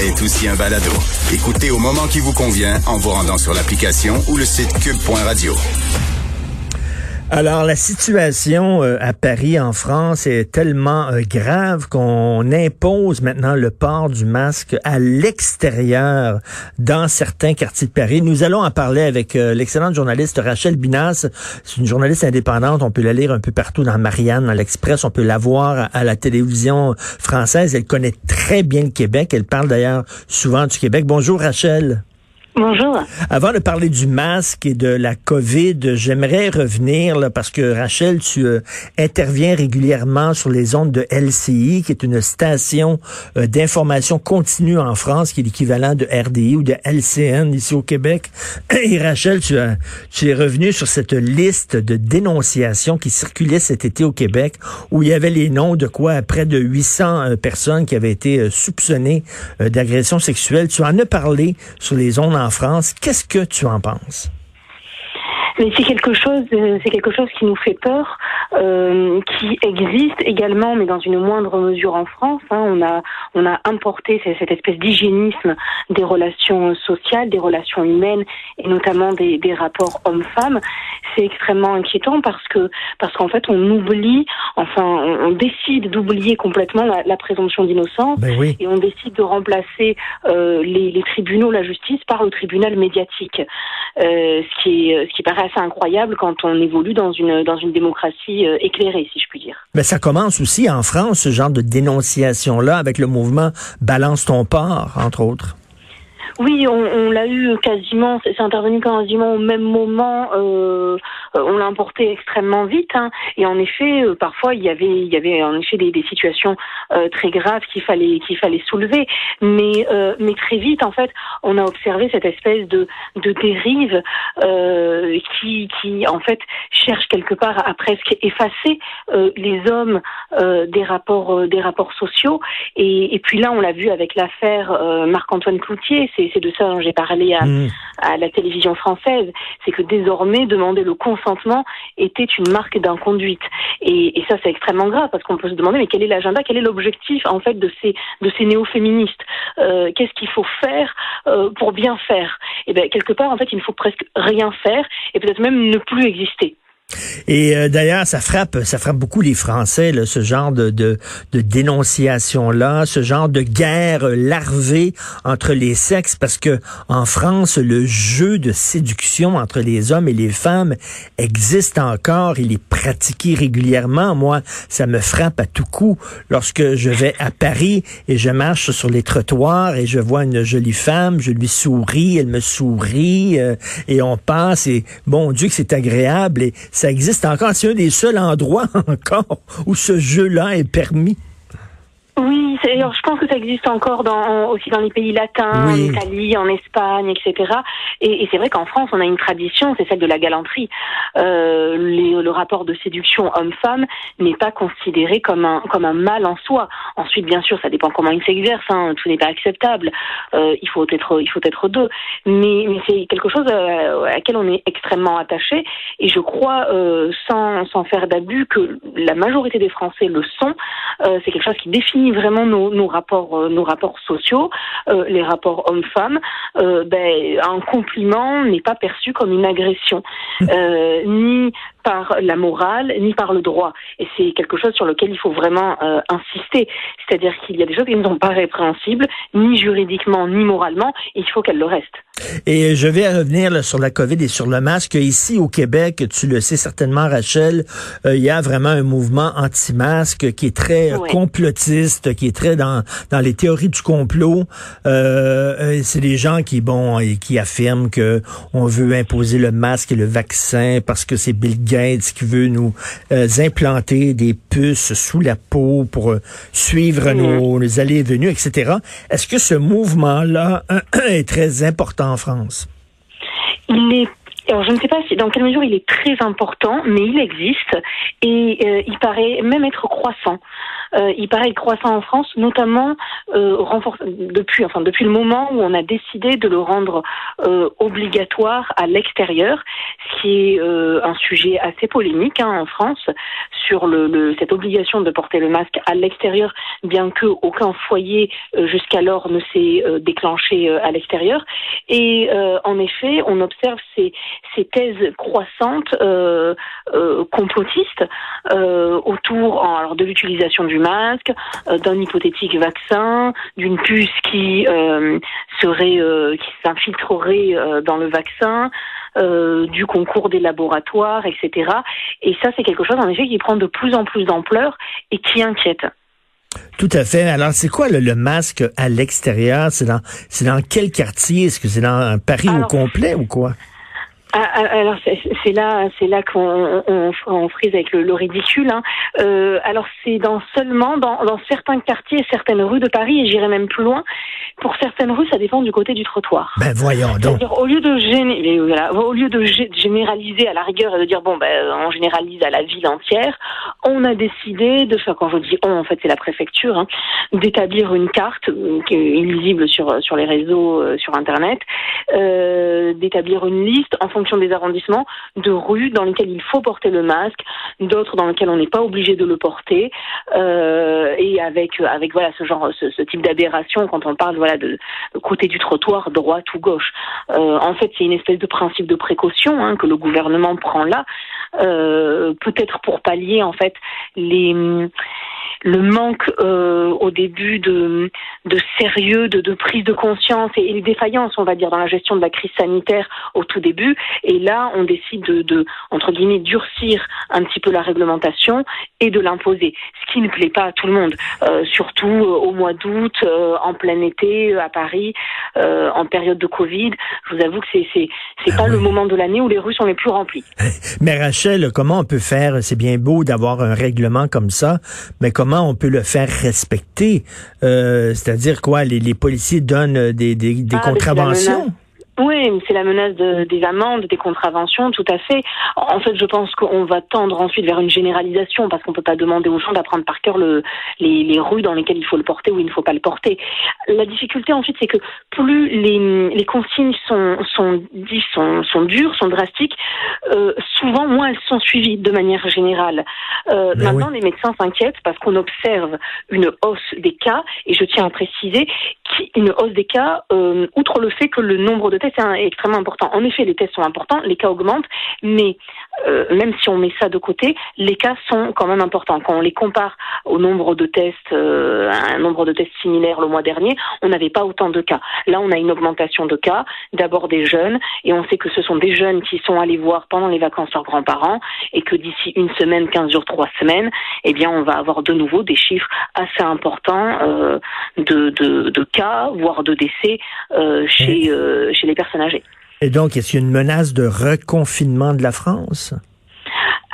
est aussi un balado. Écoutez au moment qui vous convient en vous rendant sur l'application ou le site cube.radio. Alors, la situation euh, à Paris, en France, est tellement euh, grave qu'on impose maintenant le port du masque à l'extérieur dans certains quartiers de Paris. Nous allons en parler avec euh, l'excellente journaliste Rachel Binas. C'est une journaliste indépendante. On peut la lire un peu partout dans Marianne, dans l'Express. On peut la voir à la télévision française. Elle connaît très bien le Québec. Elle parle d'ailleurs souvent du Québec. Bonjour, Rachel. Bonjour. Avant de parler du masque et de la COVID, j'aimerais revenir là, parce que Rachel, tu euh, interviens régulièrement sur les ondes de LCI, qui est une station euh, d'information continue en France, qui est l'équivalent de RDI ou de LCN ici au Québec. Et Rachel, tu, es revenu sur cette liste de dénonciations qui circulait cet été au Québec, où il y avait les noms de quoi près de 800 euh, personnes qui avaient été soupçonnées d'agression sexuelle. Tu en as parlé sur les ondes en en France. Qu'est-ce que tu en penses? Mais c'est quelque chose, euh, c'est quelque chose qui nous fait peur, euh, qui existe également, mais dans une moindre mesure en France. Hein. On a, on a importé cette espèce d'hygiénisme des relations sociales, des relations humaines, et notamment des, des rapports hommes-femmes. C'est extrêmement inquiétant parce que, parce qu'en fait, on oublie, enfin, on, décide d'oublier complètement la, présomption d'innocence, ben et on décide de remplacer euh, les, les, tribunaux, la justice, par le tribunal médiatique, euh, ce qui est, ce qui paraît assez incroyable quand on évolue dans une, dans une démocratie euh, éclairée, si je puis dire. Mais ça commence aussi en France, ce genre de dénonciation-là, avec le mouvement Balance ton port, entre autres. Oui, on, on l'a eu quasiment, c'est intervenu quasiment au même moment. Euh, on l'a importé extrêmement vite, hein, et en effet, euh, parfois il y avait, il y avait en effet des, des situations euh, très graves qu'il fallait, qu'il fallait soulever. Mais, euh, mais très vite, en fait, on a observé cette espèce de, de dérive euh, qui, qui, en fait, cherche quelque part à presque effacer les hommes des rapports, des rapports sociaux. Et, et puis là, on l'a vu avec l'affaire Marc-Antoine Cloutier. C'est c'est de ça dont j'ai parlé à, mmh. à, la télévision française, c'est que désormais demander le consentement était une marque d'inconduite. Et, et ça c'est extrêmement grave parce qu'on peut se demander mais quel est l'agenda, quel est l'objectif en fait de ces de ces néo-féministes? Euh, Qu'est-ce qu'il faut faire euh, pour bien faire? Et eh bien quelque part en fait il ne faut presque rien faire et peut-être même ne plus exister. Et euh, d'ailleurs, ça frappe, ça frappe beaucoup les Français, là, ce genre de, de, de dénonciation-là, ce genre de guerre larvée entre les sexes, parce que en France, le jeu de séduction entre les hommes et les femmes existe encore. Il est pratiqué régulièrement. Moi, ça me frappe à tout coup lorsque je vais à Paris et je marche sur les trottoirs et je vois une jolie femme, je lui souris, elle me sourit euh, et on passe et bon Dieu que c'est agréable et ça existe encore? C'est un des seuls endroits encore où ce jeu-là est permis? Oui, je pense que ça existe encore dans, aussi dans les pays latins, en Italie, en Espagne, etc. Et, et c'est vrai qu'en France, on a une tradition, c'est celle de la galanterie. Euh, les, le rapport de séduction homme-femme n'est pas considéré comme un comme un mal en soi. Ensuite, bien sûr, ça dépend comment il s'exerce. Hein, tout n'est pas acceptable. Euh, il faut être il faut être deux. Mais, mais c'est quelque chose à, à, laquelle on est extrêmement attaché. Et je crois, euh, sans sans faire d'abus, que la majorité des Français le sont. Euh, c'est quelque chose qui définit vraiment nos, nos rapports, euh, nos rapports sociaux, euh, les rapports hommes-femmes, euh, ben, un n'est pas perçu comme une agression, ni par la morale, ni par le droit. Et c'est quelque chose sur lequel il faut vraiment insister. C'est-à-dire qu'il y a des choses qui ne sont pas répréhensibles, ni juridiquement, ni moralement, et il faut qu'elles le restent. Et je vais revenir sur la COVID et sur le masque. Ici au Québec, tu le sais certainement, Rachel, il y a vraiment un mouvement anti-masque qui est très complotiste qui est très dans, dans les théories du complot. Euh, euh, c'est des gens qui, bon, et qui affirment que on veut imposer le masque et le vaccin parce que c'est Bill Gates qui veut nous euh, implanter des puces sous la peau pour suivre nos, nos allées et venues, etc. Est-ce que ce mouvement-là est très important en France? Il est alors je ne sais pas si, dans quelle mesure il est très important, mais il existe et il paraît même être croissant. Il paraît croissant en France, notamment depuis, enfin depuis le moment où on a décidé de le rendre obligatoire à l'extérieur, ce qui est un sujet assez polémique hein, en France sur le, cette obligation de porter le masque à l'extérieur, bien que aucun foyer jusqu'alors ne s'est déclenché à l'extérieur. Et en effet, on observe ces, ces thèses croissantes euh, euh, complotistes euh, autour alors, de l'utilisation du masque, d'un hypothétique vaccin, d'une puce qui serait qui s'infiltrerait dans le vaccin. du concours des laboratoires, etc. Et ça, c'est quelque chose, en effet, qui prend de plus en plus d'ampleur et qui inquiète. Tout à fait. Alors, c'est quoi le, masque à l'extérieur? C'est dans, c'est dans quel quartier? Est-ce que c'est dans Paris au complet ou quoi? Ah, ah, alors c'est là, c'est là qu'on on, frise avec le, ridicule. Hein. Euh, alors c'est dans seulement dans, dans, certains quartiers, certaines rues de Paris, et j'irai même plus loin. Pour certaines rues, ça dépend du côté du trottoir. Ben voyons donc. Au lieu de voilà, au lieu de généraliser à la rigueur et de dire bon ben on généralise à la ville entière, on a décidé de faire quand je dis on en fait c'est la préfecture, hein, d'établir une carte euh, qui est illisible sur sur les réseaux euh, sur internet, euh, d'établir une liste en fonction des arrondissements de rues dans lesquelles il faut porter le masque, d'autres dans lesquelles on n'est pas obligé de le porter, euh, et avec avec voilà ce genre ce, type d'aberration quand on parle voilà de, côté du trottoir droite ou gauche. Euh, en fait, c'est une espèce de principe de précaution hein, que le gouvernement prend là, euh, peut-être pour pallier en fait les le manque euh, au début de, de sérieux, de, de, prise de conscience et, les défaillances, on va dire, dans la gestion de la crise sanitaire au tout début. Et là, on décide de, de entre guillemets, durcir un petit peu la réglementation et de l'imposer, ce qui ne plaît pas à tout le monde, euh, surtout euh, au mois d'août, euh, en plein été, à Paris, en période de Covid. Je vous avoue que c'est c'est c'est ah pas le moment de l'année où les rues sont les plus remplies. Mais Rachel, comment on peut faire C'est bien beau d'avoir un règlement comme ça, mais comment on peut le faire respecter? Euh, c'est-à-dire quoi? Les, policiers donnent des, des, des ah, contraventions? Oui, c'est la menace de, des amendes, des contraventions, tout à fait. En fait, je pense qu'on va tendre ensuite vers une généralisation parce qu'on peut pas demander aux gens d'apprendre par cœur le, les, les, rues dans lesquelles il faut le porter ou il ne faut pas le porter. La difficulté ensuite, c'est que plus les, les consignes sont, sont, sont, sont dures, sont drastiques, euh, souvent moins elles sont suivies de manière générale. Euh, ben maintenant, les médecins s'inquiètent parce qu'on observe une hausse des cas et je tiens à préciser une hausse des cas, euh, outre le fait que le nombre de tests est extrêmement important. En effet, les tests sont importants, les cas augmentent, mais euh, même si on met ça de côté, les cas sont quand même importants. Quand on les compare au nombre de tests, euh, un nombre de tests similaire le mois dernier, on n'avait pas autant de cas. Là, on a une augmentation de cas, d'abord des jeunes, et on sait que ce sont des jeunes qui sont allés voir pendant les vacances leurs grands-parents, et que d'ici une semaine, quinze jours, trois semaines, eh bien, on va avoir de nouveau des chiffres assez importants euh, de, de, de, cas, voire de décès euh, chez, euh, chez les personnes âgées. Et donc, est-ce qu'il y a une menace de reconfinement de la France?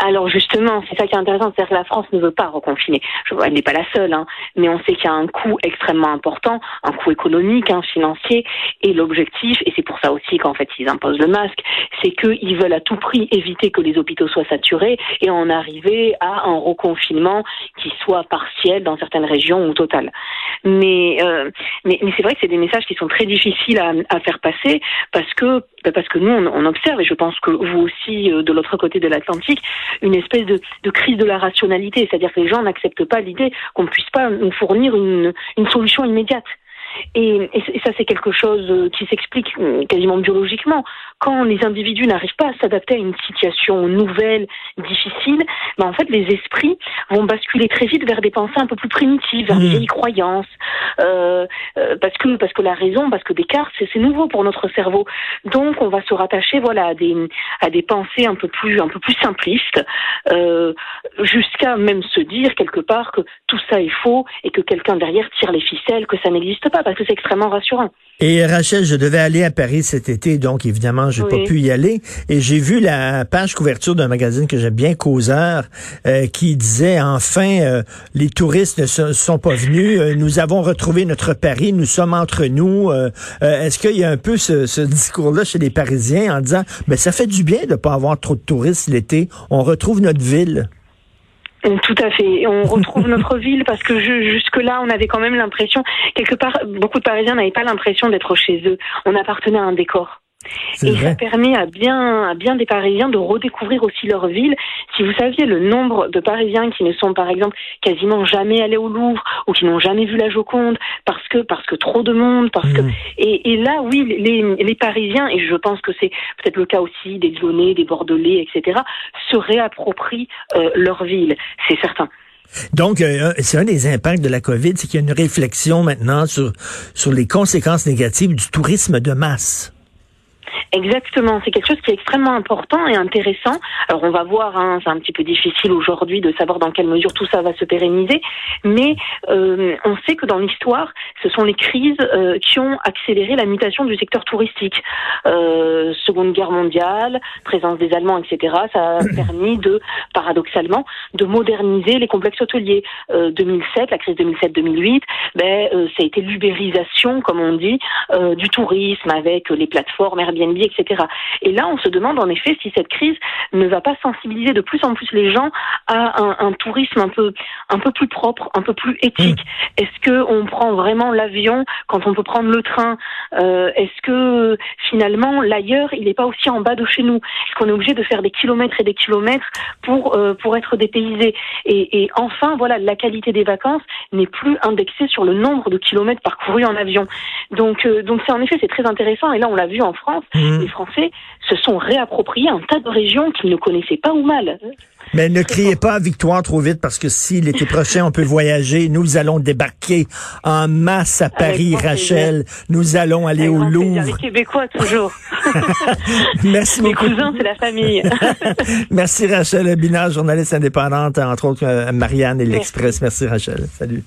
Alors justement, c'est ça qui est intéressant, c'est-à-dire que la France ne veut pas reconfiner. Je, elle n'est pas la seule, hein, mais on sait qu'il y a un coût extrêmement important, un coût économique, hein, financier, et l'objectif, et c'est pour ça aussi qu'en fait ils imposent le masque, c'est qu'ils veulent à tout prix éviter que les hôpitaux soient saturés et en arriver à un reconfinement qui soit partiel dans certaines régions ou total. Mais euh, mais, mais c'est vrai que c'est des messages qui sont très difficiles à, à faire passer parce que parce que nous on, on, observe et je pense que vous aussi euh, de l'autre côté de l'Atlantique une espèce de, de, crise de la rationalité, c'est-à-dire que les gens n'acceptent pas l'idée qu'on ne puisse pas nous fournir une, une solution immédiate. Et, et, ça, c'est quelque chose euh, qui s'explique euh, quasiment biologiquement. Quand les individus n'arrivent pas à s'adapter à une situation nouvelle, difficile, ben en fait, les esprits vont basculer très vite vers des pensées un peu plus primitives, vers des mmh. vieilles croyances, euh, euh, parce que parce que la raison, parce que Descartes, c'est nouveau pour notre cerveau. Donc, on va se rattacher, voilà, à des à des pensées un peu plus un peu plus simplistes, euh, jusqu'à même se dire quelque part que tout ça est faux et que quelqu'un derrière tire les ficelles, que ça n'existe pas parce que c'est extrêmement rassurant. Et Rachel, je devais aller à Paris cet été, donc évidemment, j'ai n'ai pas pu y aller. Et j'ai vu la page couverture d'un magazine que j'aime bien, Causeur, euh, qui disait enfin, euh, les touristes ne sont pas venus, euh, nous avons retrouvé notre Paris, nous sommes entre nous. Est-ce qu'il y a un peu ce, ce discours-là chez les Parisiens en disant, mais ben, ça fait du bien de ne pas avoir trop de touristes l'été, on retrouve notre ville? Tout à fait. on retrouve notre ville parce que jusque-là, on avait quand même l'impression, quelque part, beaucoup de Parisiens n'avaient pas l'impression d'être chez eux. On appartenait à un décor. Et ça permet à bien, à bien des Parisiens de redécouvrir aussi leur ville. Si vous saviez le nombre de Parisiens qui ne sont, par exemple, quasiment jamais allés au Louvre ou qui n'ont jamais vu la Joconde parce que, parce que trop de monde, parce que, et, et, là, oui, les, les Parisiens, et je pense que c'est peut-être le cas aussi des Lyonnais, des Bordelais, etc., se réapproprient euh, leur ville. C'est certain. Donc, euh, c'est un des impacts de la COVID, c'est qu'il y a une réflexion maintenant sur, sur les conséquences négatives du tourisme de masse. Exactement, c'est quelque chose qui est extrêmement important et intéressant. Alors on va voir, hein, c'est un petit peu difficile aujourd'hui de savoir dans quelle mesure tout ça va se pérenniser, mais euh, on sait que dans l'histoire, ce sont les crises euh, qui ont accéléré la mutation du secteur touristique. Euh, Seconde Guerre mondiale, présence des Allemands, etc. Ça a permis de, paradoxalement, de moderniser les complexes hôteliers. 2007, la crise 2007-2008, ben, ça a été l'ubérisation, comme on dit, du tourisme avec les plateformes Airbnb etc. Et là, on se demande en effet si cette crise ne va pas sensibiliser de plus en plus les gens à un, tourisme un peu, un peu plus propre, un peu plus éthique. Mm. Est-ce que on prend vraiment l'avion quand on peut prendre le train? Euh, Est-ce que finalement l'ailleurs, il n'est pas aussi en bas de chez nous? Est-ce qu'on est obligé de faire des kilomètres et des kilomètres pour euh, pour être dépaysé? Et, et enfin, voilà, la qualité des vacances n'est plus indexée sur le nombre de kilomètres parcourus en avion. Donc euh, donc c'est en effet c'est très intéressant et là on l'a vu en France. Mm. Les Français se sont réappropriés un tas de régions qu'ils ne connaissaient pas ou mal. Mais ne criez pas victoire trop vite parce que si l'été prochain on peut voyager, nous allons débarquer en masse à Paris, Rachel. Nous allons aller au Louvre. Les Québécois toujours. Merci beaucoup. Mes cousins, c'est la famille. Merci Rachel Binard, journaliste indépendante, entre autres euh, Marianne et l'Express. Merci Rachel. Salut.